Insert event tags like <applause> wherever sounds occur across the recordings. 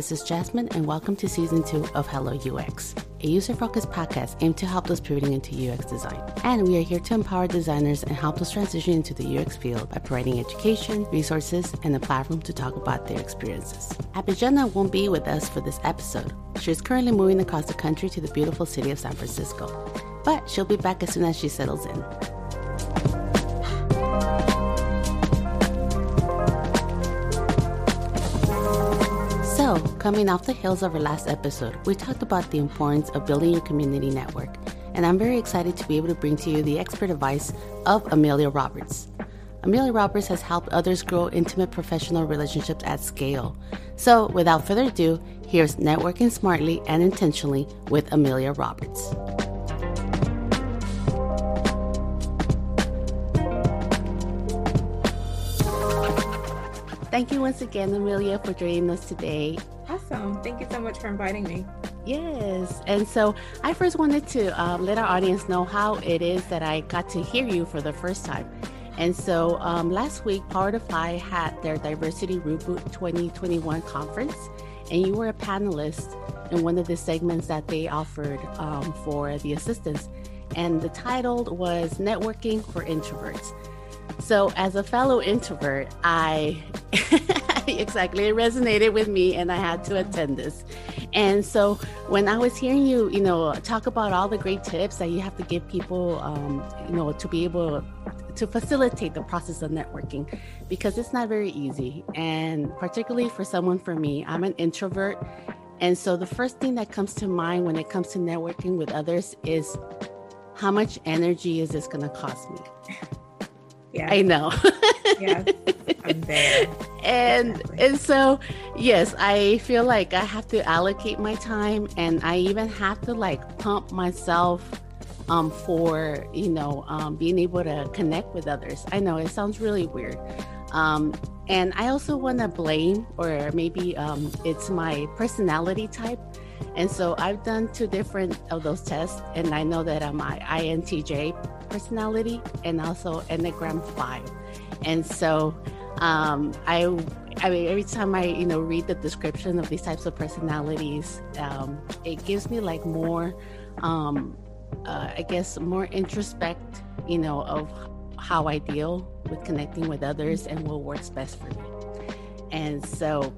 this is Jasmine, and welcome to season two of Hello UX, a user focused podcast aimed to help those pivoting into UX design. And we are here to empower designers and help those transition into the UX field by providing education, resources, and a platform to talk about their experiences. Abijana won't be with us for this episode. She is currently moving across the country to the beautiful city of San Francisco, but she'll be back as soon as she settles in. Coming off the heels of our last episode, we talked about the importance of building your community network, and I'm very excited to be able to bring to you the expert advice of Amelia Roberts. Amelia Roberts has helped others grow intimate professional relationships at scale. So, without further ado, here's Networking Smartly and Intentionally with Amelia Roberts. Thank you once again, Amelia, for joining us today. Awesome. Thank you so much for inviting me. Yes. And so I first wanted to um, let our audience know how it is that I got to hear you for the first time. And so um, last week, Power to Fly had their Diversity Reboot 2021 conference, and you were a panelist in one of the segments that they offered um, for the assistants. And the title was Networking for Introverts. So, as a fellow introvert, I <laughs> exactly it resonated with me, and I had to attend this. And so, when I was hearing you, you know, talk about all the great tips that you have to give people, um, you know, to be able to facilitate the process of networking, because it's not very easy, and particularly for someone for me, I'm an introvert, and so the first thing that comes to mind when it comes to networking with others is how much energy is this going to cost me? <laughs> Yeah. I know. yes, I'm there. <laughs> And Exactly. and so yes, I feel like I have to allocate my time and I even have to like pump myself um for, you know, um being able to connect with others. I know it sounds really weird. Um and I also want to blame or maybe um it's my personality type. And so I've done two different of those tests and I know that I'm my INTJ personality and also Enneagram 5. And so um, I, I mean, every time I, you know, read the description of these types of personalities, um, it gives me like more, um, uh, I guess, more introspect, you know, of how I deal with connecting with others and what works best for me. And so,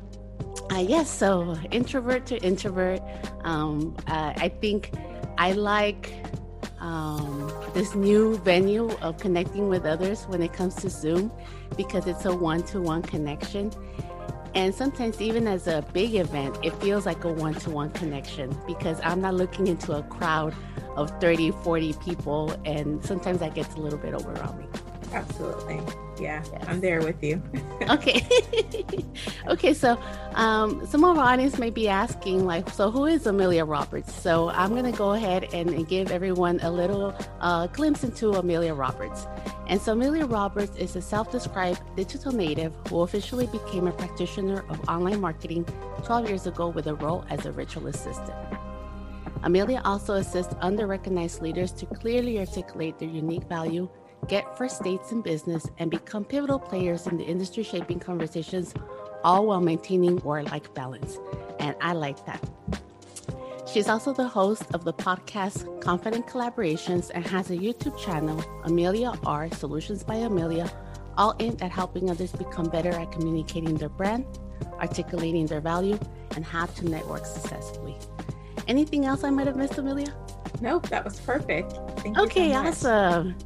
uh, yes, so introvert to introvert, um, uh, I think I like um, this new venue of connecting with others when it comes to Zoom because it's a one to one connection. And sometimes, even as a big event, it feels like a one to one connection because I'm not looking into a crowd of 30, 40 people. And sometimes that gets a little bit overwhelming. Absolutely. Yeah, Yes. I'm there with you. <laughs> Okay. <laughs> okay. So, um, some of our audience may be asking, like, so who is Amelia Roberts? So, I'm going to go ahead and, and give everyone a little uh, glimpse into Amelia Roberts. And so, Amelia Roberts is a self described digital native who officially became a practitioner of online marketing 12 years ago with a role as a virtual assistant. Amelia also assists under-recognized leaders to clearly articulate their unique value, get first dates in business, and become pivotal players in the industry-shaping conversations, all while maintaining war-like balance. And I like that. She's also the host of the podcast Confident Collaborations and has a YouTube channel, Amelia R Solutions by Amelia, all aimed at helping others become better at communicating their brand, articulating their value, and how to network successfully. Anything else I might have missed, Amelia? Nope, that was perfect. Thank you Okay, so awesome.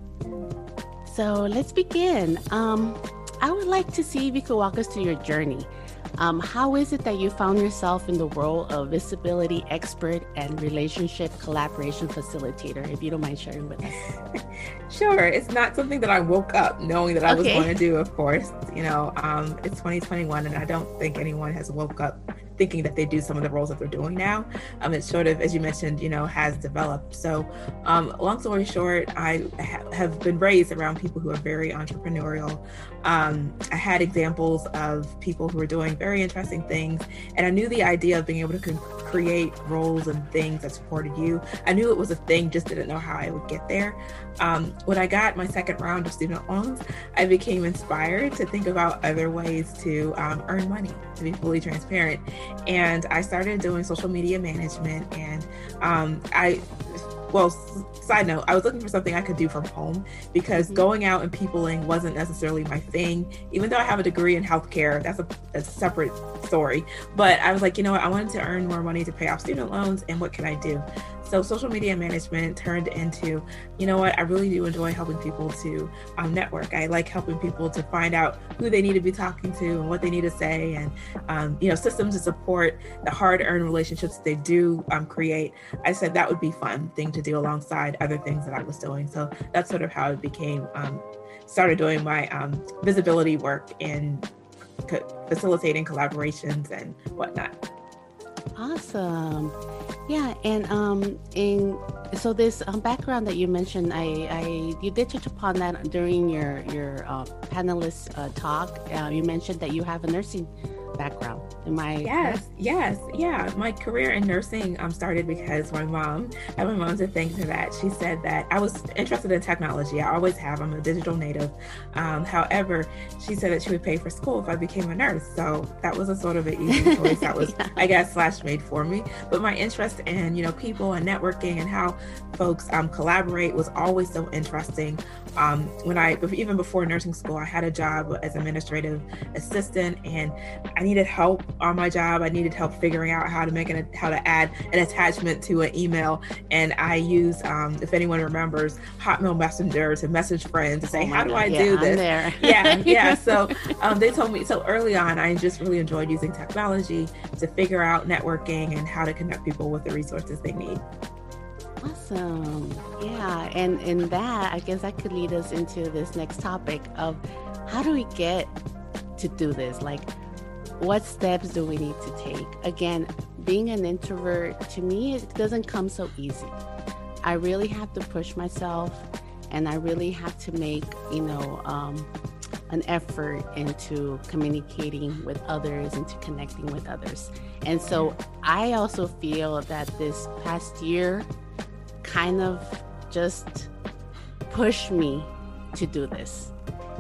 So let's begin. Um, I would like to see if you could walk us through your journey. Um, how is it that you found yourself in the role of visibility expert and relationship collaboration facilitator? If you don't mind sharing with us. <laughs> Sure. It's not something that I woke up knowing that I was going to do, of course. You know, um, it's 2021, and I don't think anyone has woke up thinking that they do some of the roles that they're doing now. Um, it's sort of, as you mentioned, you know, has developed. So, um, long story short, I ha- have been raised around people who are very entrepreneurial. Um, I had examples of people who were doing very interesting things. And I knew the idea of being able to create roles and things that supported you. I knew it was a thing, just didn't know how I would get there. Um, when I got my second round of student loans, I became inspired to think about other ways to um, earn money, to be fully transparent. And I started doing social media management. And um, I, well, side note, I was looking for something I could do from home because mm-hmm. going out and peopling wasn't necessarily my thing. Even though I have a degree in healthcare, that's a, a separate story. But I was like, you know what? I wanted to earn more money to pay off student loans, and what can I do? So social media management turned into, you know what, I really do enjoy helping people to um, network. I like helping people to find out who they need to be talking to and what they need to say, and um, you know, systems to support the hard-earned relationships they do um, create. I said that would be fun thing to do alongside other things that I was doing. So that's sort of how it became. Um, started doing my um, visibility work in co- facilitating collaborations and whatnot. Awesome. Yeah, and um, in so this um, background that you mentioned, I, I you did touch upon that during your your uh, panelist uh, talk. Uh, you mentioned that you have a nursing background. Am I? Yes, yes, yeah. My career in nursing um, started because my mom, I have my mom to thank for that. She said that I was interested in technology. I always have. I'm a digital native. Um, however, she said that she would pay for school if I became a nurse. So that was a sort of an easy <laughs> choice that was, yeah. I guess, slash made for me. But my interest in, you know, people and networking and how folks um, collaborate was always so interesting. Um, when I, even before nursing school, I had a job as administrative assistant and I needed help on my job. I needed help figuring out how to make an, how to add an attachment to an email. And I use, um, if anyone remembers, Hotmail Messenger to message friends to say, oh how do I yeah, do this? yeah, <laughs> yeah. So um, they told me, so early on, I just really enjoyed using technology to figure out networking and how to connect people with the resources they need. Awesome. Yeah. And in that, I guess that could lead us into this next topic of how do we get to do this? Like, what steps do we need to take? Again, being an introvert, to me, it doesn't come so easy. I really have to push myself and I really have to make, you know, um, an effort into communicating with others and to connecting with others. And so I also feel that this past year kind of just pushed me to do this.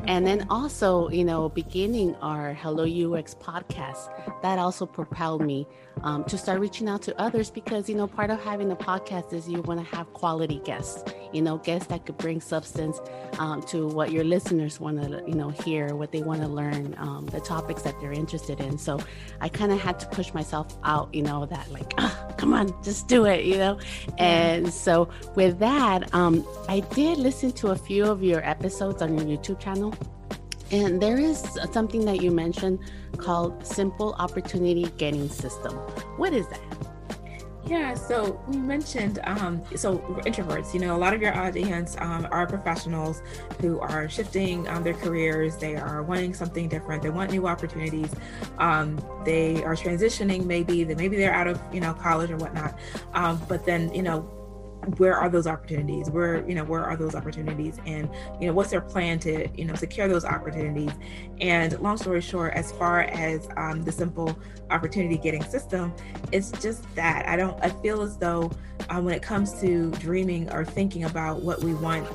And then also, you know, beginning our Hello UX podcast, that also propelled me um, to start reaching out to others because, you know, part of having a podcast is you want to have quality guests, you know, guests that could bring substance um, to what your listeners want to, you know, hear, what they want to learn, um, the topics that they're interested in. So I kind of had to push myself out, you know, that like, oh, come on, just do it, you know? And so with that, um, I did listen to a few of your episodes on your YouTube channel. And there is something that you mentioned called Simple Opportunity Getting System. What is that? Yeah, so we mentioned, um, so introverts, you know, a lot of your audience um, are professionals who are shifting um, their careers. They are wanting something different. They want new opportunities. Um, they are transitioning, maybe, maybe they're out of, you know, college or whatnot. Um, but then, you know, where are those opportunities? Where you know where are those opportunities? And you know what's their plan to you know secure those opportunities? And long story short as far as um, the simple opportunity getting system it's just that. I don't i feel as though um, when it comes to dreaming or thinking about what we want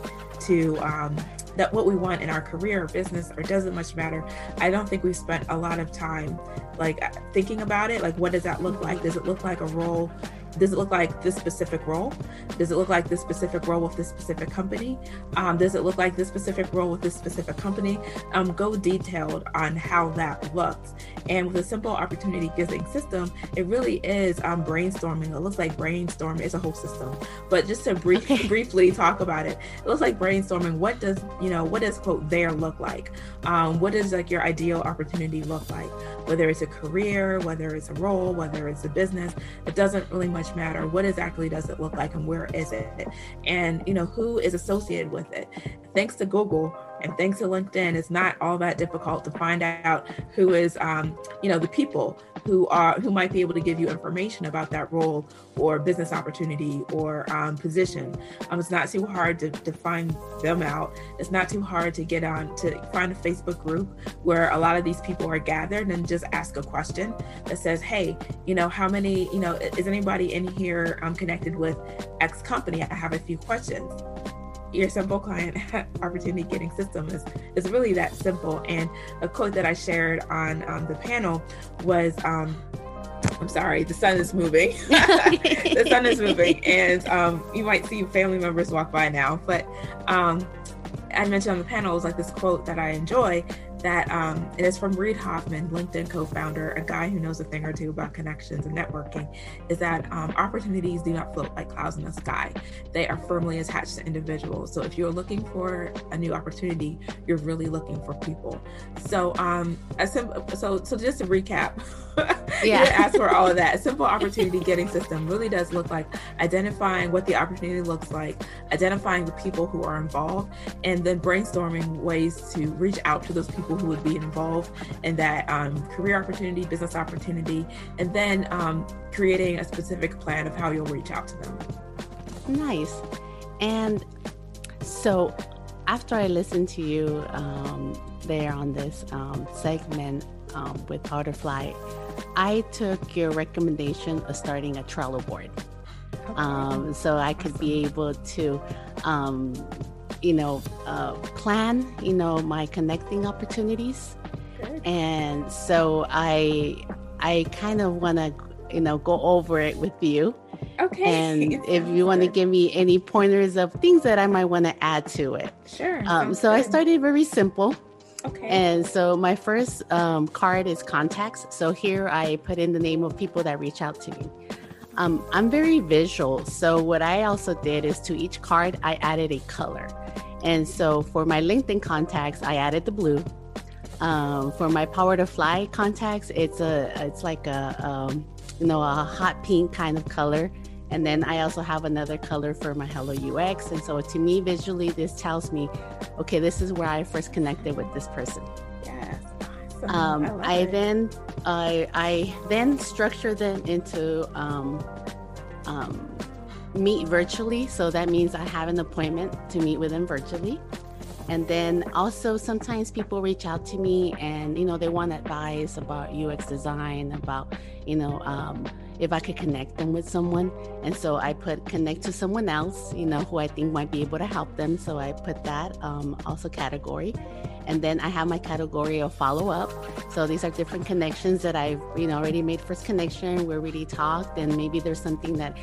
to um, that what we want in our career or business or doesn't much matter i don't think we've spent a lot of time like thinking about it. Like what does that look like? Does it look like a role does it look like this specific role? Does it look like this specific role with this specific company? Um, does it look like this specific role with this specific company? Um, go detailed on how that looks. And with a simple opportunity giving system, it really is um, brainstorming. It looks like brainstorming is a whole system. But just to brief, okay. <laughs> briefly talk about it, it looks like brainstorming. What does you know? What does quote there look like? Um, what does like your ideal opportunity look like? Whether it's a career, whether it's a role, whether it's a business, it doesn't really much matter. What exactly does it look like and where is it? And you know who is associated with it? Thanks to google And thanks to LinkedIn, it's not all that difficult to find out who is, um, you know, the people who are who might be able to give you information about that role or business opportunity or um, position. Um, it's not too hard to, to find them out. It's not too hard to get on to find a Facebook group where a lot of these people are gathered and just ask a question that says, "Hey, you know, how many? You know, is anybody in here um, connected with X company? I have a few questions." Your simple client <laughs> opportunity getting system is, is really that simple. And a quote that I shared on um, the panel was, um, I'm sorry, the sun is moving. <laughs> the sun is moving. <laughs> And um, you might see family members walk by now. But um, I mentioned on the panel was like this quote that I enjoy that um, it is from Reid Hoffman, LinkedIn co-founder, a guy who knows a thing or two about connections and networking, is that um, opportunities do not float like clouds in the sky. They are firmly attached to individuals. So if you're looking for a new opportunity, you're really looking for people. So um, so so just to recap, <laughs> yeah, ask for all of that. A simple opportunity getting system really does look like identifying what the opportunity looks like, identifying the people who are involved, and then brainstorming ways to reach out to those people people who would be involved in that um, career opportunity, business opportunity, and then um, creating a specific plan of how you'll reach out to them. Nice. And so after I listened to you um, there on this um, segment um, with Power to Fly, I took your recommendation of starting a Trello board. Um, so I could be able to um, you know, uh, plan, you know, my connecting opportunities. Good. And so I, I kind of want to, you know, go over it with you. Okay. And <laughs> if you want to give me any pointers of things that I might want to add to it. Sure. Um, so good. I started very simple. Okay. And so my first um, card is contacts. So here I put in the name of people that reach out to me. Um, I'm very visual. So what I also did is to each card, I added a color. And so for my LinkedIn contacts, I added the blue. Um, for my Power to Fly contacts, it's a it's like a um, you know a hot pink kind of color. And then I also have another color for my Hello UX. And so to me, visually, this tells me, okay, this is where I first connected with this person. Yes. Awesome. Um, I, I then I I then structure them into um, um, meet virtually. So that means I have an appointment to meet with them virtually. And then also sometimes people reach out to me and, you know, they want advice about UX design, about, you know, um, if I could connect them with someone. And so I put connect to someone else, you know, who I think might be able to help them. So I put that um, also category. And then I have my category of follow up. So these are different connections that I've, you know, already made first connection. We already talked, and maybe there's something that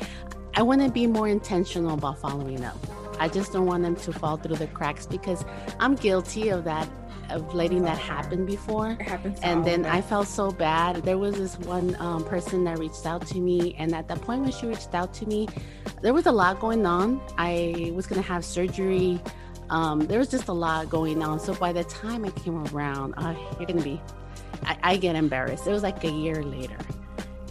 I want to be more intentional about following up. I just don't want them to fall through the cracks because I'm guilty of that, of letting that happen before. And then I felt so bad. There was this one um, person that reached out to me, and at the point when she reached out to me, there was a lot going on. I was going to have surgery. Um, there was just a lot going on. So by the time I came around, uh, you're going to be, I, I get embarrassed. It was like a year later.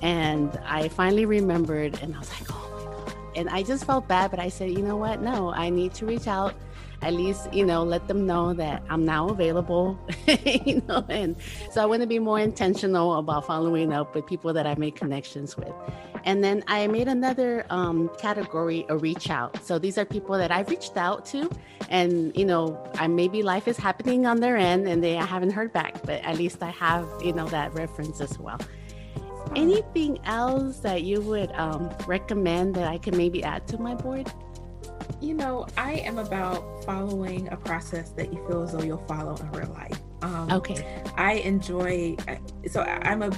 And I finally remembered, and I was like, oh my God. and I just felt bad, but I said, you know what? No, I need to reach out, at least, you know, let them know that I'm now available, <laughs> you know. And so I want to be more intentional about following up with people that I make connections with. And then I made another um, category, a reach out. So these are people that I've reached out to, and you know, I maybe life is happening on their end, and they I haven't heard back, but at least I have, you know, that reference as well. Anything else that you would um, recommend that I can maybe add to my board? You know, I am about following a process that you feel as though you'll follow in real life. Um, okay. I enjoy, so I'm a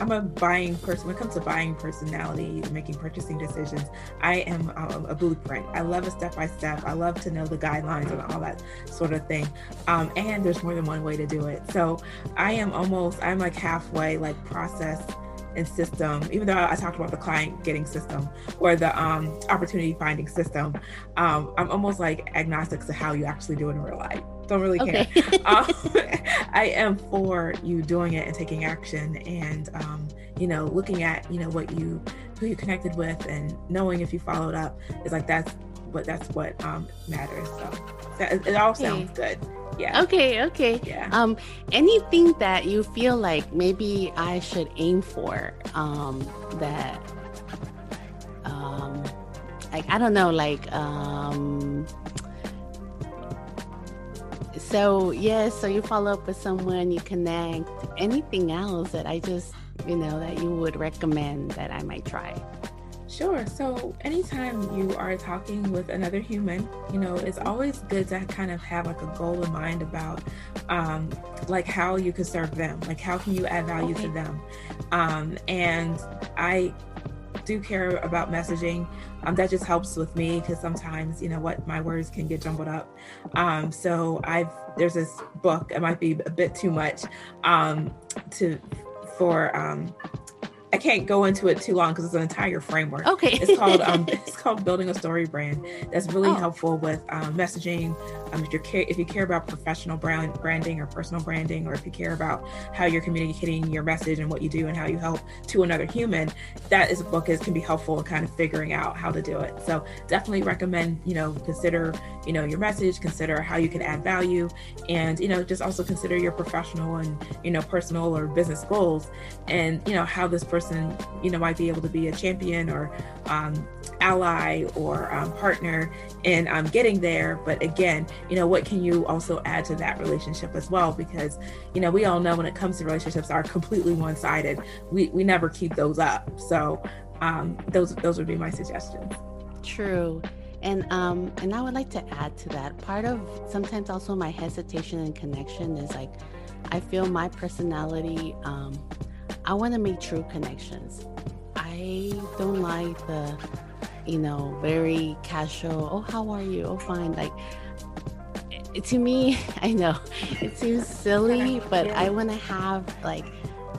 I'm a buying person. When it comes to buying personality, making purchasing decisions, I am a, a blueprint. I love a step by step. I love to know the guidelines and all that sort of thing. Um, and there's more than one way to do it. So I am almost, I'm like halfway, like process and system, even though I talked about the client getting system or the um, opportunity finding system, um, I'm almost like agnostic to how you actually do it in real life. Don't really care. <laughs> Um, <laughs> I am for you doing it and taking action and, um, you know, looking at, you know, what you, who you connected with and knowing if you followed up is like, that's what, that's what um, matters. So that, it, it all sounds good. Yeah. Okay. Okay. Yeah. Um, anything that you feel like maybe I should aim for? Um, that. Um, like I don't know, like um. So yeah, so you follow up with someone, you connect. Anything else that I just, you know, that you would recommend that I might try? Sure. So, anytime you are talking with another human, you know, it's always good to kind of have like a goal in mind about um, like how you could serve them, like how can you add value okay. to them. Um, and I do care about messaging. Um, that just helps with me because sometimes, you know, what my words can get jumbled up. Um, so I've there's this book. It might be a bit too much um, to for um, I can't go into it too long because it's an entire framework. Okay. it's called um, <laughs> it's called building a StoryBrand. That's really oh. helpful with um, messaging. Um, if you care if you care about professional brand branding or personal branding, or if you care about how you're communicating your message and what you do and how you help to another human, that is a book is can be helpful in kind of figuring out how to do it. So definitely recommend you know consider you know your message, consider how you can add value, and you know just also consider your professional and you know personal or business goals, and you know how this person person, you know, might be able to be a champion or um, ally or um, partner in um, getting there. But again, you know, what can you also add to that relationship as well? Because, you know, we all know when it comes to relationships are completely one-sided. We we never keep those up. So um, those those would be my suggestions. True. And um, and I would like to add to that. Part of sometimes also my hesitation and connection is like I feel my personality um, I want to make true connections. I don't like the, you know, very casual, oh, how are you? Oh, fine. Like, to me, <laughs> I know it seems silly, <laughs> but yeah. I want to have, like,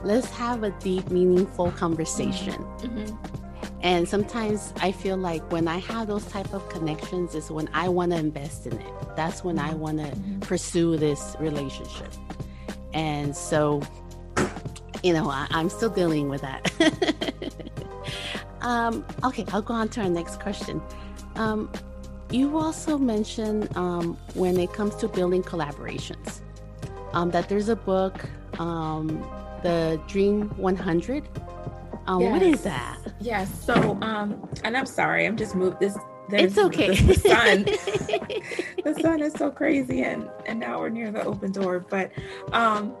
let's have a deep, meaningful conversation. Mm-hmm. mm-hmm. And sometimes I feel like when I have those type of connections is when I want to invest in it. That's when I want to mm-hmm. pursue this relationship. And so <laughs> you know, I, am still dealing with that. <laughs> um, okay, I'll go on to our next question. Um, you also mentioned um, when it comes to building collaborations um, that there's a book, um, the Dream 100. Um, yes. What is that? Yes. So, um, and I'm sorry, I'm just moved this. It's okay. The, the sun, <laughs> the sun is so crazy, and and now we're near the open door. But um,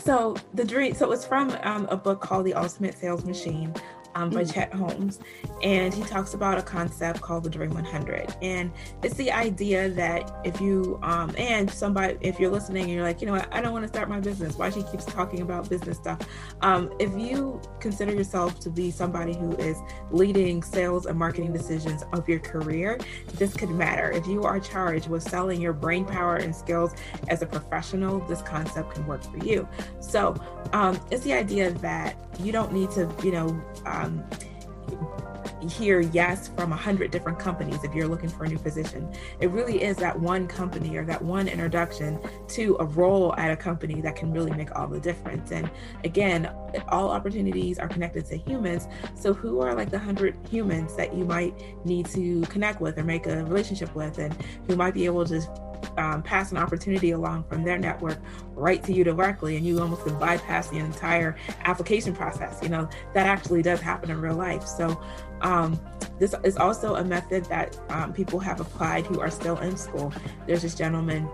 so the dream so it's from um, a book called the ultimate sales machine um, by mm. Chet Holmes. And he talks about a concept called the Dream 100. And it's the idea that if you, um, and somebody, if you're listening and you're like, you know what, I don't want to start my business. Why she keeps talking about business stuff? Um, if you consider yourself to be somebody who is leading sales and marketing decisions of your career, this could matter. If you are charged with selling your brain power and skills as a professional, this concept can work for you. So um, it's the idea that you don't need to, you know, um, hear yes from a hundred different companies if you're looking for a new position. It really is that one company or that one introduction to a role at a company that can really make all the difference. And again, all opportunities are connected to humans. So who are like the hundred humans that you might need to connect with or make a relationship with and who might be able to um, pass an opportunity along from their network right to you directly and you almost can bypass the entire application process. You know that actually does happen in real life. So um, this is also a method that um, people have applied who are still in school. There's this gentleman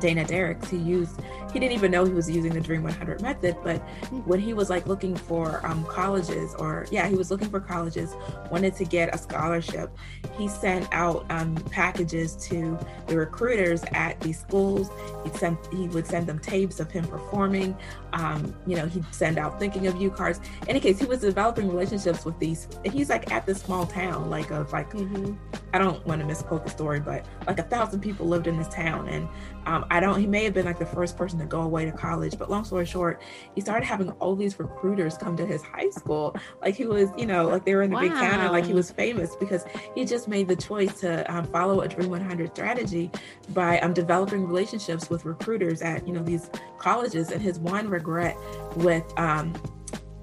Dana Derricks, who used, he didn't even know he was using the Dream 100 method, but when he was like looking for um, colleges or, yeah, he was looking for colleges, wanted to get a scholarship, he sent out um, packages to the recruiters at these schools. He sent, he would send them tapes of him performing. Um, you know, he'd send out thinking of you cards. In any case, he was developing relationships with these, And he's like at this small town, like of like, mm-hmm. I don't want to misquote the story, but like a thousand people lived in this town. And um, I don't, he may have been like the first person to go away to college, but long story short, he started having all these recruiters come to his high school. Like he was, you know, like they were in the wow. big town and like he was famous because he just made the choice to um, follow a Dream 100 strategy by um, developing relationships with recruiters at, you know, these colleges. And his one regret with, um,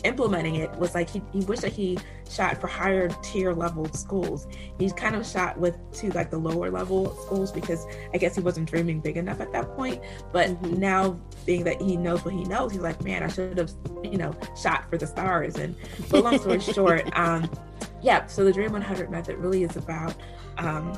implementing it was like he, he wished that he shot for higher tier level schools. He kind of shot with to like the lower level schools because I guess he wasn't dreaming big enough at that point. But mm-hmm. now being that he knows what he knows, he's like, man, I should have, you know, shot for the stars. And but long story <laughs> short, um, yeah. So the Dream 100 method really is about um,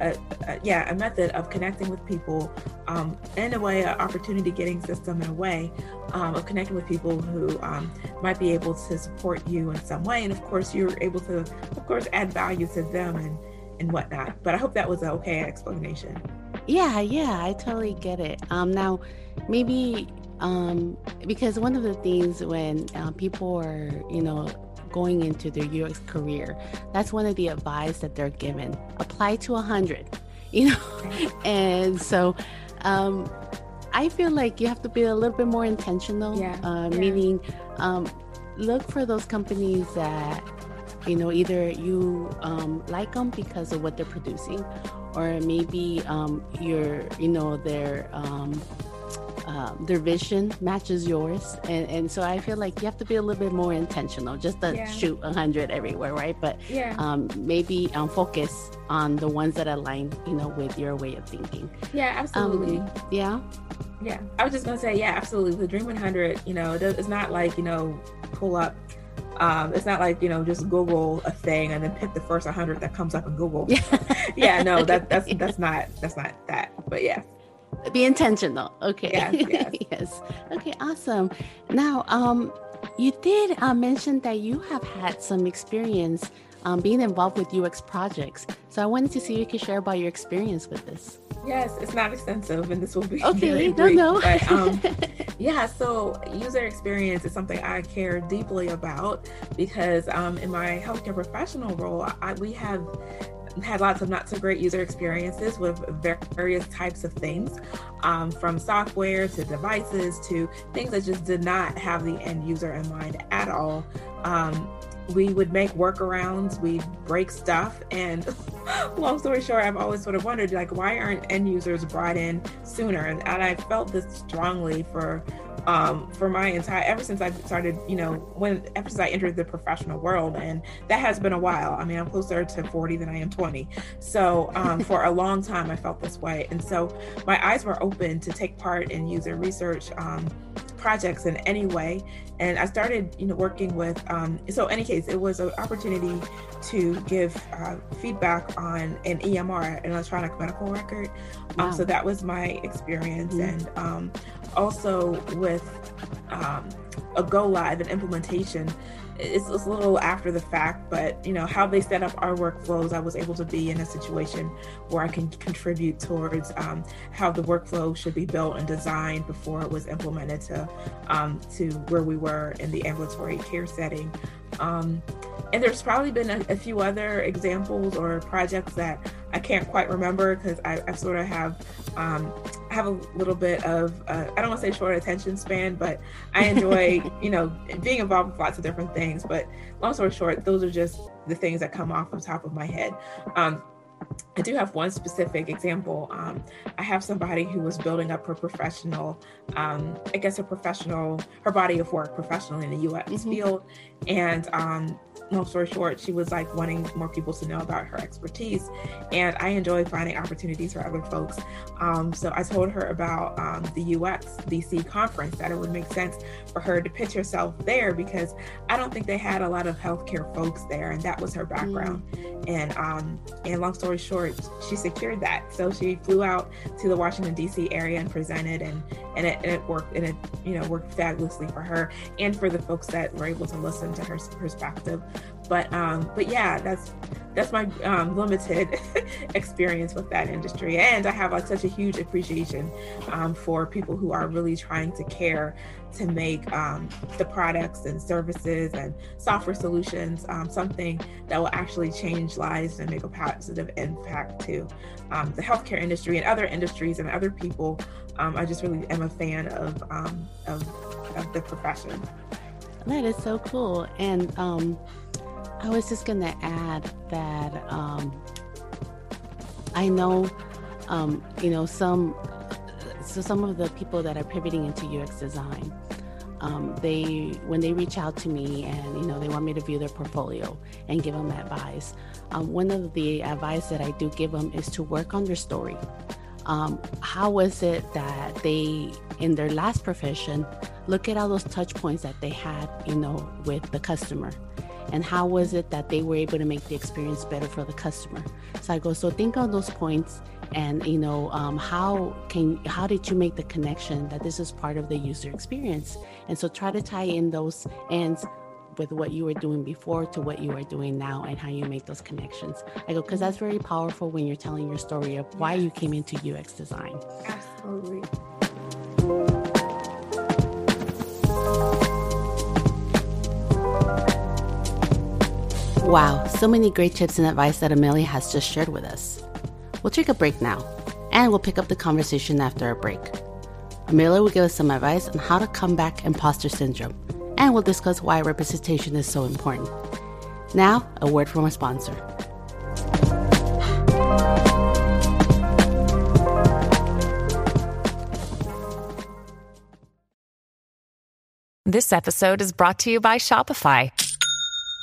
a, a, yeah a method of connecting with people um, in a way an opportunity getting system in a way um, of connecting with people who um, might be able to support you in some way. And of course you're able to of course add value to them and and whatnot. But i hope that was an okay explanation. Yeah yeah i totally get it. Um now maybe um because one of the things when uh, people are you know going into their UX career. That's one of the advice that they're given. Apply to 100, <laughs> you know? and so um, I feel like you have to be a little bit more intentional, yeah. Uh, yeah. meaning um, look for those companies that you know either you um, like them because of what they're producing or maybe um, you're you know their um, um, their vision matches yours. And, and so i feel like you have to be a little bit more intentional just to yeah. shoot 100 everywhere right? But yeah. um, maybe um, focus on the ones that align you know with your way of thinking. Yeah absolutely. um, yeah. Yeah. I was just gonna say yeah absolutely. The dream 100 you know it's not like you know pull up um, it's not like you know just Google a thing and then pick the first 100 that comes up in Google. Yeah, <laughs> yeah no, that that's that's not that's not that. But yeah, be intentional. Okay. Yes, <laughs> yes. yes. okay awesome. Now um you did uh, mention that you have had some experience um, being involved with ux projects. So i wanted to see if you could share about your experience with this. Yes it's not extensive and this will be <laughs> okay no no. but, um, <laughs> yeah so user experience is something i care deeply about because um, in my healthcare professional role I, we have had lots of not so great user experiences with various types of things, um, from software to devices to things that just did not have the end user in mind at all. Um, we would make workarounds, we break stuff, and <laughs> long story short, I've always sort of wondered like why aren't end users brought in sooner? And, and I felt this strongly for um, for my entire ever since I started, you know, when ever since I entered the professional world, and that has been a while. I mean, I'm closer to 40 than I am 20. So um, for a long time, I felt this way, and so my eyes were open to take part in user research. Um, projects in any way and i started you know working with um, so any case it was an opportunity to give uh, feedback on an emr an electronic medical record um, wow. so that was my experience mm-hmm. and um, also with um, a go live and implementation it's, it's, a little after the fact, but you know how they set up our workflows. I was able to be in a situation where I can contribute towards um, how the workflow should be built and designed before it was implemented to um, to where we were in the ambulatory care setting. Um, and there's probably been a, a, few other examples or projects that I can't quite remember because I, I, sort of have um, have a little bit of uh, I don't want to say short attention span, but I enjoy <laughs> you know being involved with lots of different things. But long story short, those are just the things that come off the top of my head. Um, I do have one specific example. Um, I have somebody who was building up her professional, um, I guess, a professional, her body of work professionally in the UX mm-hmm. field. And um, long story short, she was like wanting more people to know about her expertise. And I enjoy finding opportunities for other folks. Um, so I told her about um, the UX DC conference, that it would make sense for her to pitch herself there because I don't think they had a lot of healthcare folks there. And that was her background. Mm. And, um, and long story short, she secured that. So she flew out to the Washington, DC area and presented, and, and, it, and it worked, and it, you know, worked fabulously for her and for the folks that were able to listen to her perspective but um but yeah that's that's my um, limited <laughs> experience with that industry. And i have like such a huge appreciation um, for people who are really trying to care to make um, the products and services and software solutions um, something that will actually change lives and make a positive impact to um, the healthcare industry and other industries and other people. Um, i just really am a fan of, of, of the profession that is so cool. And um I was just going to add that um, I know, um, you know, some so some of the people that are pivoting into UX design, um, they when they reach out to me and you know they want me to view their portfolio and give them advice um, one of the advice that i do give them is to work on their story um, how was it that they in their last profession look at all those touch points that they had you know with the customer? And how was it that they were able to make the experience better for the customer? So i go so think on those points and you know um, how can how did you make the connection that this is part of the user experience? And so try to tie in those ends with what you were doing before to what you are doing now and how you make those connections. I go because that's very powerful when you're telling your story of why you came into ux design. Absolutely. Wow, so many great tips and advice that Amelia has just shared with us. We'll take a break now, and we'll pick up the conversation after our break. Amelia will give us some advice on how to combat imposter syndrome, and we'll discuss why representation is so important. Now, a word from our sponsor. This episode is brought to you by Shopify.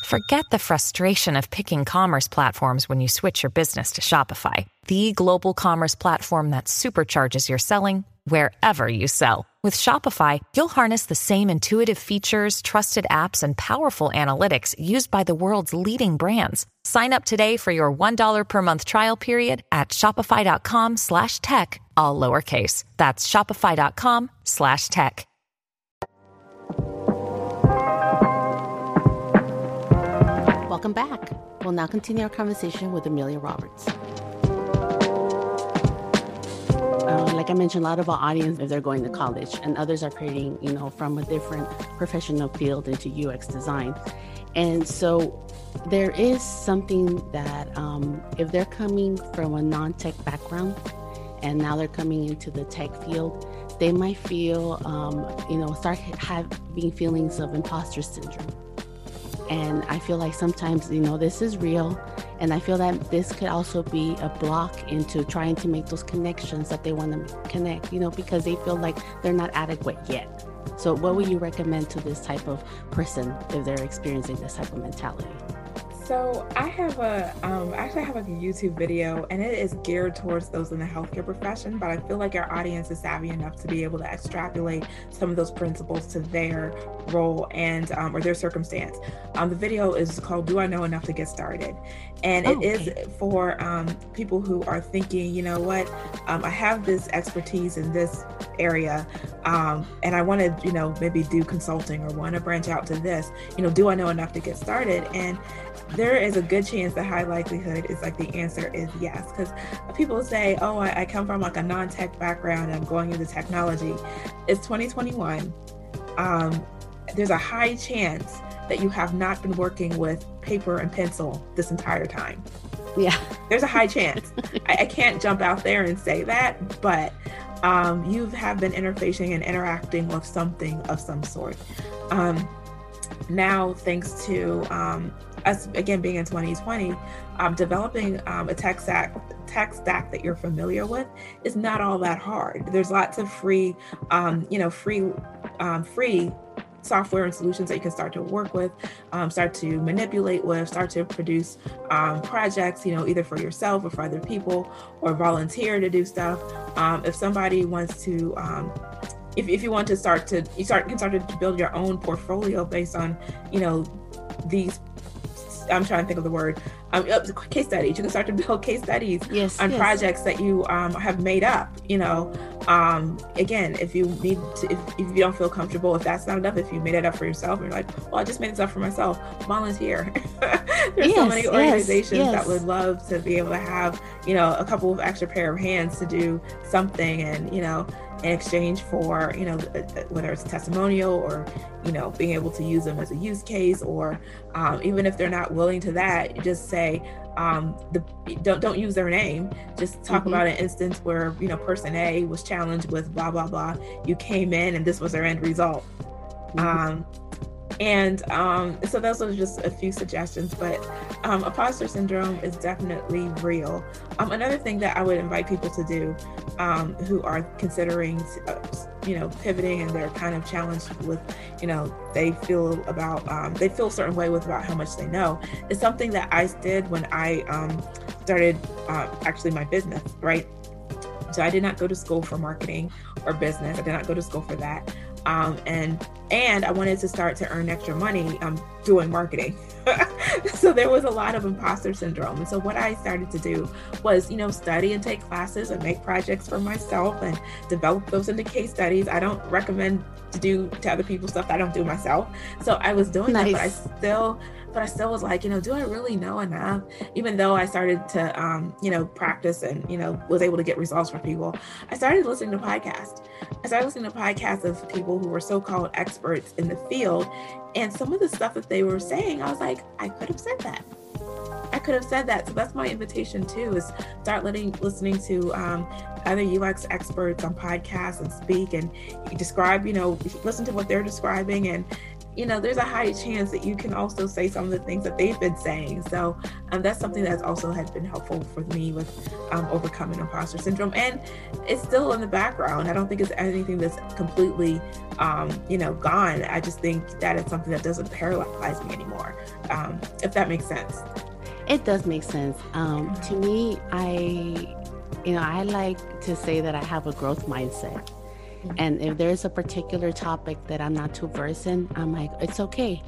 Forget the frustration of picking commerce platforms when you switch your business to Shopify, the global commerce platform that supercharges your selling wherever you sell. With Shopify, you'll harness the same intuitive features, trusted apps, and powerful analytics used by the world's leading brands. Sign up today for your $1 per month trial period at shopify.com slash tech, all lowercase. That's shopify.com slash tech. Welcome back. We'll now continue our conversation with Amelia Roberts. Uh, like I mentioned, a lot of our audience, if they're going to college, and others are creating, you know, from a different professional field into UX design. And so there is something that um, if they're coming from a non-tech background and now they're coming into the tech field, they might feel, um, you know, start having feelings of imposter syndrome and I feel like sometimes, you know, this is real. And I feel that this could also be a block into trying to make those connections that they want to connect, you know, because they feel like they're not adequate yet. So, what would you recommend to this type of person if they're experiencing this type of mentality? So I have a, um, actually have a YouTube video, and it is geared towards those in the healthcare profession. But I feel like our audience is savvy enough to be able to extrapolate some of those principles to their role and um, or their circumstance. Um, the video is called "Do I Know Enough to Get Started," and it is okay. for um, people who are thinking, you know what, um, I have this expertise in this area, um, and I want to, you know, maybe do consulting or want to branch out to this. You know, do I know enough to get started? And there is a good chance the high likelihood is like the answer is yes. Because people say oh I, I, come from like a non-tech background and i'm going into technology. It's 2021 um, there's a high chance that you have not been working with paper and pencil this entire time. Yeah. There's a high chance. I, I, can't jump out there and say that but um, you have been interfacing and interacting with something of some sort. Um, now thanks to um, us again being in 2020, um, developing um, a tech stack tech stack that you're familiar with is not all that hard. There's lots of free, um, you know, free um, free software and solutions that you can start to work with, um, start to manipulate with, start to produce um, projects, you know, either for yourself or for other people, or volunteer to do stuff. If somebody wants to, if, if you want to start to, you start can start to build your own portfolio based on, you know, these I'm trying to think of the word. Um, case studies. You can start to build case studies yes, on yes. projects that you um, have made up. You know, um, again, if you need to, if, if you don't feel comfortable, if that's not enough, if you made it up for yourself, and you're like, well, I just made this up for myself. Volunteer. <laughs> There's yes, so many organizations yes, that would love to be able to have, you know, a couple of extra pair of hands to do something, and you know, in exchange for you know uh, uh, whether it's testimonial or you know being able to use them as a use case or um, even if they're not willing to that just say um, the don't don't use their name just talk mm-hmm. about an instance where you know person a was challenged with blah blah blah you came in and this was their end result mm-hmm. um, And um, so those are just a few suggestions, but um, imposter syndrome is definitely real. Um, another thing that I would invite people to do um, who are considering, uh, you know, pivoting and they're kind of challenged with, you know, they feel about, um, they feel a certain way with about how much they know is something that I did when I um, started uh, actually my business, right? So I did not go to school for marketing or business. I did not go to school for that. Um, and and I wanted to start to earn extra money um, doing marketing. <laughs> so there was a lot of imposter syndrome. And so what I started to do was, you know, study and take classes and make projects for myself and develop those into case studies. I don't recommend to do to other people stuff I don't do myself. So I was doing nice. that, but I still but I still was like, you know, do I really know enough? Even though I started to, um, you know, practice and, you know, was able to get results from people, I started listening to podcasts. I started listening to podcasts of people who were so called experts in the field. And some of the stuff that they were saying, I was like, I could have said that. I could have said that. So that's my invitation too, is start letting listening to um, other UX experts on podcasts and speak and describe, you know, listen to what they're describing and you know, there's a high chance that you can also say some of the things that they've been saying. So um, that's something that's also has been helpful for me with um, overcoming imposter syndrome. And it's still in the background. I don't think it's anything that's completely, um, you know, gone. I just think that it's something that doesn't paralyze me anymore, um, if that makes sense. It does make sense. Um, to me, I, you know, I like to say that I have a growth mindset. And if there's a particular topic that I'm not too versed in, I'm like, it's okay.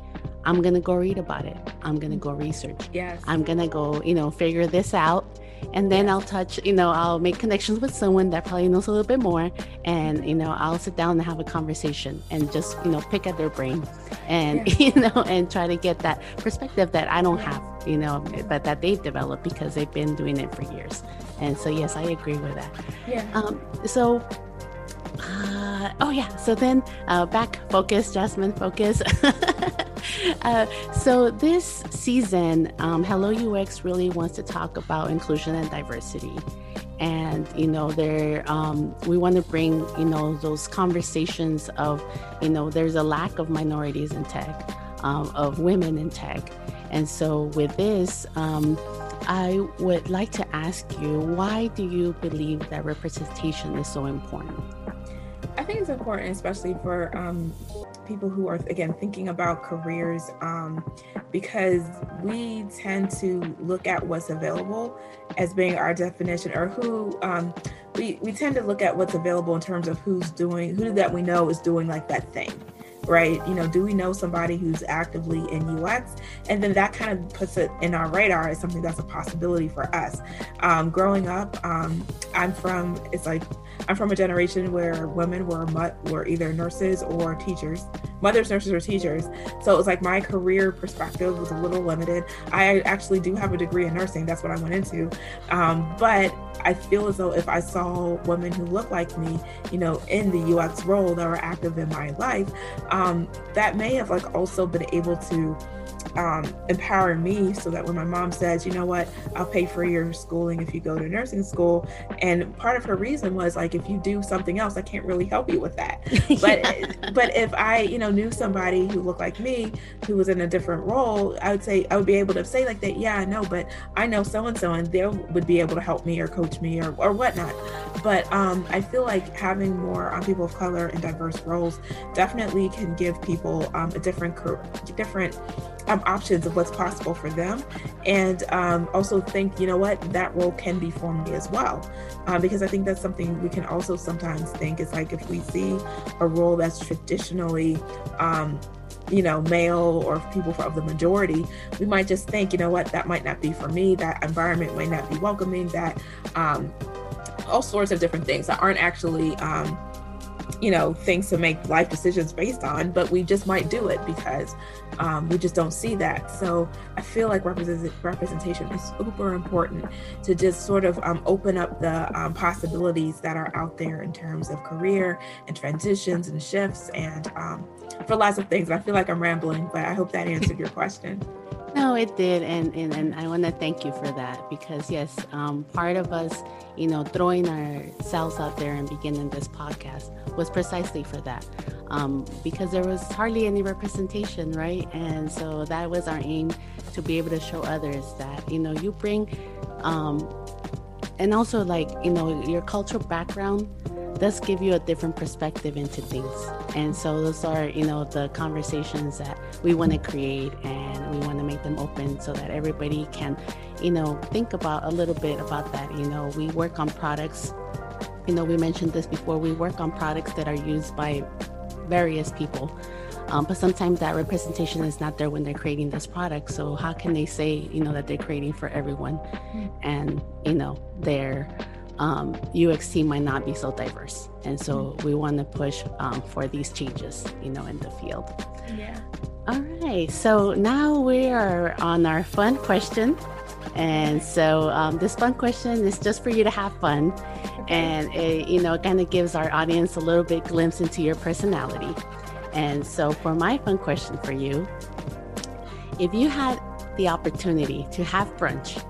I'm gonna go read about it. I'm gonna go research. Yes. I'm gonna go, you know, figure this out. And then I'll touch, you know, I'll make connections with someone that probably knows a little bit more. And, you know, I'll sit down and have a conversation and just, you know, pick at their brain and, <laughs> you know, and try to get that perspective that I don't have, you know, but that they've developed because they've been doing it for years. And so, yes, I agree with that. Yeah. Um, so uh, oh yeah. So then uh, back focus, Jasmine focus. <laughs> uh, so this season, um, Hello UX really wants to talk about inclusion and diversity. And you know, there um, we want to bring you know those conversations of you know there's a lack of minorities in tech, um, of women in tech, and so with this, um, I would like to ask you, why do you believe that representation is so important? I think it's important, especially for um, people who are, again, thinking about careers, um, because we tend to look at what's available as being our definition, or who um, we, we tend to look at what's available in terms of who's doing, who that we know is doing like that thing right? You know, do we know somebody who's actively in UX? And then that kind of puts it in our radar as something that's a possibility for us. Um, growing up, um, I'm from, it's like, I'm from a generation where women were were either nurses or teachers, mothers, nurses, or teachers. So it was like my career perspective was a little limited. I actually do have a degree in nursing. That's what I went into. Um, but I feel as though if I saw women who look like me, you know, in the UX role that were active in my life, um, that may have like also been able to um, empower me so that when my mom says, you know what, I'll pay for your schooling if you go to nursing school. And part of her reason was like, if you do something else, I can't really help you with that. <laughs> But but if I, you know, knew somebody who looked like me, who was in a different role, I would say I would be able to say like that, yeah, I know, but I know so and so and they would be able to help me or coach me or, or whatnot. But um, I feel like having more um, people of color in diverse roles definitely can give people um, a different different um, options of what's possible for them and um, also think you know what that role can be for me as well um, because i think that's something we can also sometimes think is like if we see a role that's traditionally um, you know, male or people of the majority, we might just think, you know what, that might not be for me. That environment might not be welcoming. That um, all sorts of different things that aren't actually um, you know things to make life decisions based on but we just might do it because um, we just don't see that. So i feel like represent- representation is super important to just sort of um, open up the um, possibilities that are out there in terms of career and transitions and shifts and um, for lots of things. I feel like i'm rambling but i hope that answered your question <laughs> No, it did, and and, and I want to thank you for that because yes, um, part of us, you know, throwing ourselves out there and beginning this podcast was precisely for that, um, because there was hardly any representation, right? And so that was our aim to be able to show others that you know you bring, um, and also like you know your cultural background does give you a different perspective into things. And so those are, you know, the conversations that we want to create and we want to make them open so that everybody can, you know, think about a little bit about that. You know, we work on products, you know, we mentioned this before, we work on products that are used by various people. Um, but sometimes that representation is not there when they're creating this product. So how can they say, you know, that they're creating for everyone, and you know, they're um, UXT might not be so diverse. And so mm-hmm. we want to push um, for these changes, you know, in the field. Yeah. All right. So now we are on our fun question. And so um, this fun question is just for you to have fun. And it, you know, kind of gives our audience a little bit glimpse into your personality. And so for my fun question for you, if you had the opportunity to have brunch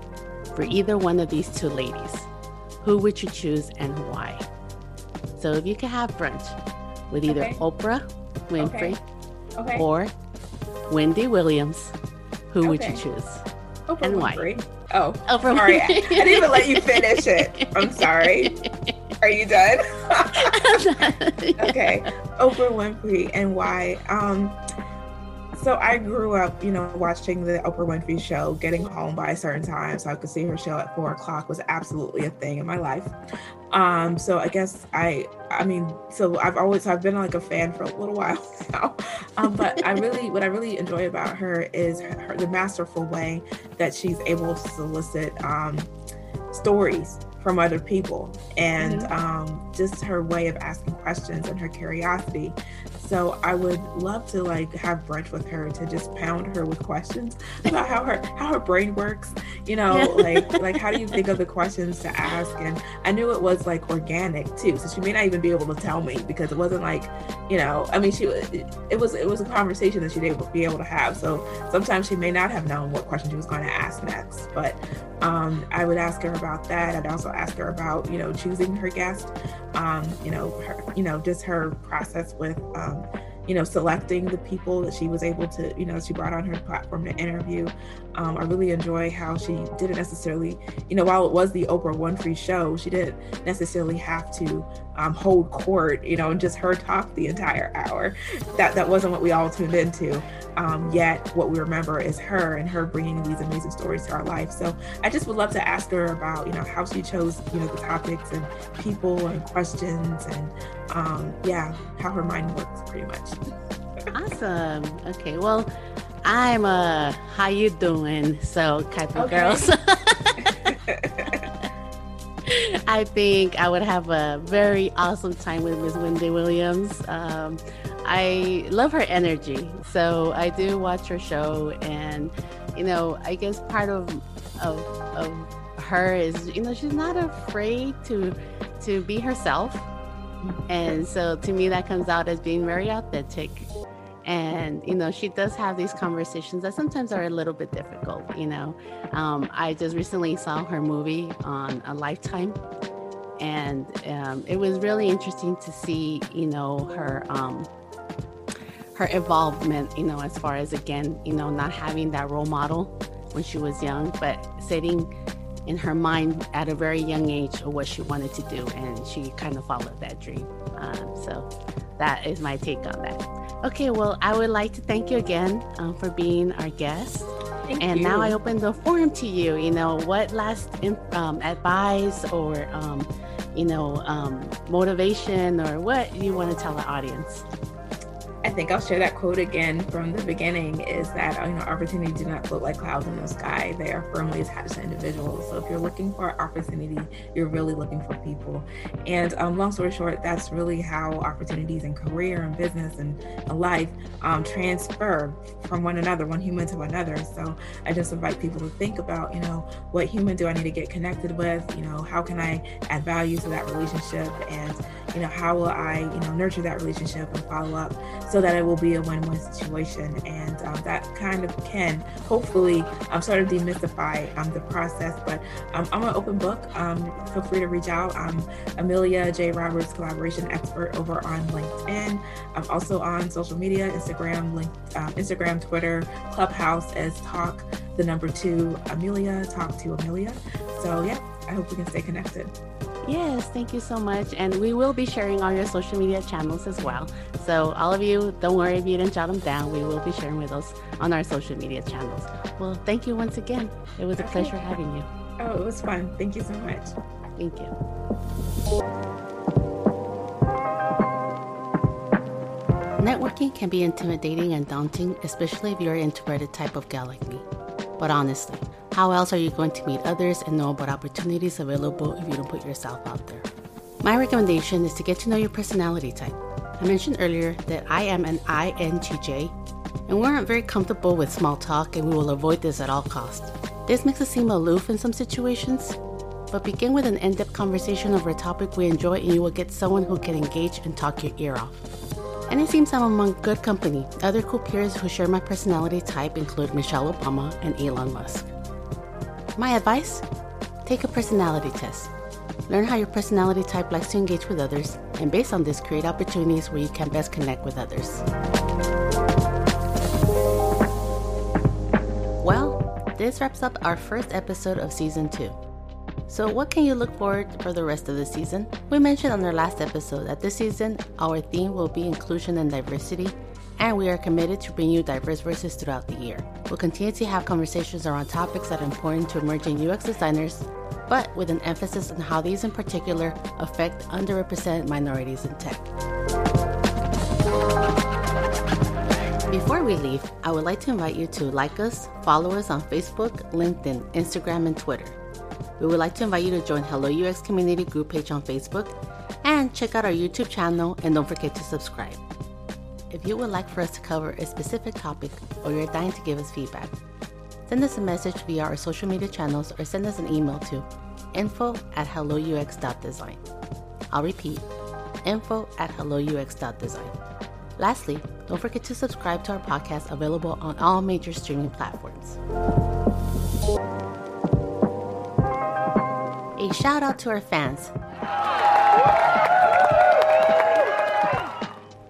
for either one of these two ladies, who would you choose and why? So if you could have brunch with either okay. Oprah Winfrey okay. Okay. or Wendy Williams, who would you choose? Oprah and Winfrey. why? Oh, Oprah sorry. I, I didn't even let you finish it. I'm sorry. Are you done? <laughs> <laughs> okay. Oprah Winfrey and why? Um, so I grew up, you know, watching the Oprah Winfrey show, getting home by a certain time so I could see her show at four o'clock was absolutely a thing in my life. Um, so I guess I, I mean, so I've always, I've been like a fan for a little <laughs> while now. Um, but I really, what I really enjoy about her is her, the masterful way that she's able to solicit um, stories from other people and um, just her way of asking questions and her curiosity so I would love to like have brunch with her to just pound her with questions about how her how her brain works. You know, yeah. like <laughs> like how do you think of the questions to ask? And I knew it was like organic too, so she may not even be able to tell me because it wasn't like, you know, I mean, she it was it was a conversation that she'd able, be able to have. So sometimes she may not have known what question she was going to ask next, but um, I would ask her about that. I'd also ask her about you know choosing her guest, um, you know, her, you know, just her process with. Um, you know, selecting the people that she was able to, you know, she brought on her platform to interview. Um, I really enjoy how she didn't necessarily, you know, while it was the Oprah Winfrey show, she didn't necessarily have to um, hold court, you know, and just her talk the entire hour. That that wasn't what we all tuned into. Um, yet, what we remember is her and her bringing these amazing stories to our life. So, I just would love to ask her about, you know, how she chose, you know, the topics and people and questions and, um, yeah, how her mind works, pretty much. <laughs> awesome. Okay. Well, I'm a how you doing? So type of okay. girls. <laughs> I think I would have a very awesome time with Miss Wendy Williams. Um, I love her energy, so I do watch her show, and you know, I guess part of of, of her is you know she's not afraid to to be herself, and so to me that comes out as being very authentic. And you know she does have these conversations that sometimes are a little bit difficult you know. Um, i just recently saw her movie on a lifetime. And um, it was really interesting to see you know her um, her involvement you know as far as again you know not having that role model when she was young but setting in her mind at a very young age of what she wanted to do and she kind of followed that dream um, so that is my take on that Okay, well, I would like to thank you again um, for being our guest. Thank and you. now I open the forum to you. You know, what last um, advice or, um, you know, um, motivation or what you want to tell the audience? I think I'll share that quote again from the beginning is that you know opportunity do not float like clouds in the sky. They are firmly attached to individuals. So if you're looking for opportunity, you're really looking for people. And um, long story short, that's really how opportunities in career and business and life um, transfer from one another, one human to another. So I just invite people to think about, you know, what human do I need to get connected with? You know, how can I add value to that relationship? And, you know, how will I, you know, nurture that relationship and follow up? so that it will be a win-win situation. And um, that kind of can hopefully um, sort of demystify um, the process. But um, I'm an open book. Um, feel free to reach out. I'm Amelia J. Roberts, collaboration expert over on LinkedIn. I'm also on social media, Instagram, link, um, Instagram, Twitter, Clubhouse as Talk, the number two Amelia, Talk to Amelia. So yeah, I hope we can stay connected. Yes, thank you so much. And we will be sharing all your social media channels as well. So, all of you, don't worry if you didn't jot them down. We will be sharing with us on our social media channels. Well, thank you once again. It was a pleasure having you. Oh, it was fun. Thank you so much. Thank you. Networking can be intimidating and daunting, especially if you're an introverted type of gal like me. But honestly, how else are you going to meet others and know about opportunities available if you don't put yourself out there? My recommendation is to get to know your personality type. I mentioned earlier that I am an INTJ, and we aren't very comfortable with small talk and we will avoid this at all costs. This makes us seem aloof in some situations, but begin with an in depth conversation over a topic we enjoy and you will get someone who can engage and talk your ear off. And it seems I'm among good company. Other cool peers who share my personality type include Michelle Obama and Elon Musk. My advice? Take a personality test. Learn how your personality type likes to engage with others, and based on this, create opportunities where you can best connect with others. Well, this wraps up our first episode of season two. So, what can you look forward for the rest of the season? We mentioned on our last episode that this season our theme will be inclusion and diversity, and we are committed to bring you diverse voices throughout the year. We'll continue to have conversations around topics that are important to emerging UX designers, but with an emphasis on how these in particular affect underrepresented minorities in tech. Before we leave, I would like to invite you to like us, follow us on Facebook, LinkedIn, Instagram, and Twitter. We would like to invite you to join Hello UX Community group page on Facebook and check out our YouTube channel and don't forget to subscribe. If you would like for us to cover a specific topic or you're dying to give us feedback, send us a message via our social media channels or send us an email to info at helloux.design. I'll repeat, info at helloux.design. Lastly, don't forget to subscribe to our podcast available on all major streaming platforms. A shout out to our fans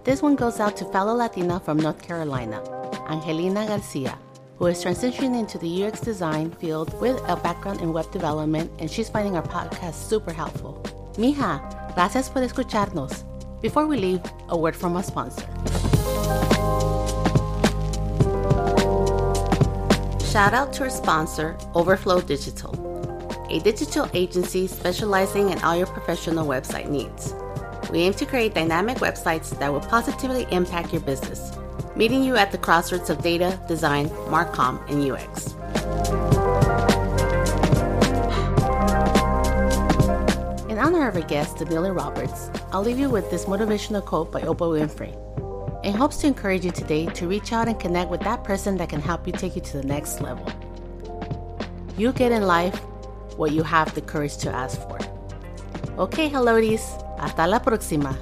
This one goes out to fellow Latina from North Carolina, Angelina Garcia, who is transitioning into the UX design field with a background in web development, and she's finding our podcast super helpful. Mija, gracias por escucharnos. Before we leave, a word from our sponsor. Shout out to our sponsor, Overflow Digital, a digital agency specializing in all your professional website needs. We aim to create dynamic websites that will positively impact your business, meeting you at the crossroads of data, design, marcom, and UX. In honor of our guest, Amelia Roberts, I'll leave you with this motivational quote by Oprah Winfrey. It hopes to encourage you today to reach out and connect with that person that can help you take you to the next level. You get in life what you have the courage to ask for. Okay, helloties. Hasta la próxima.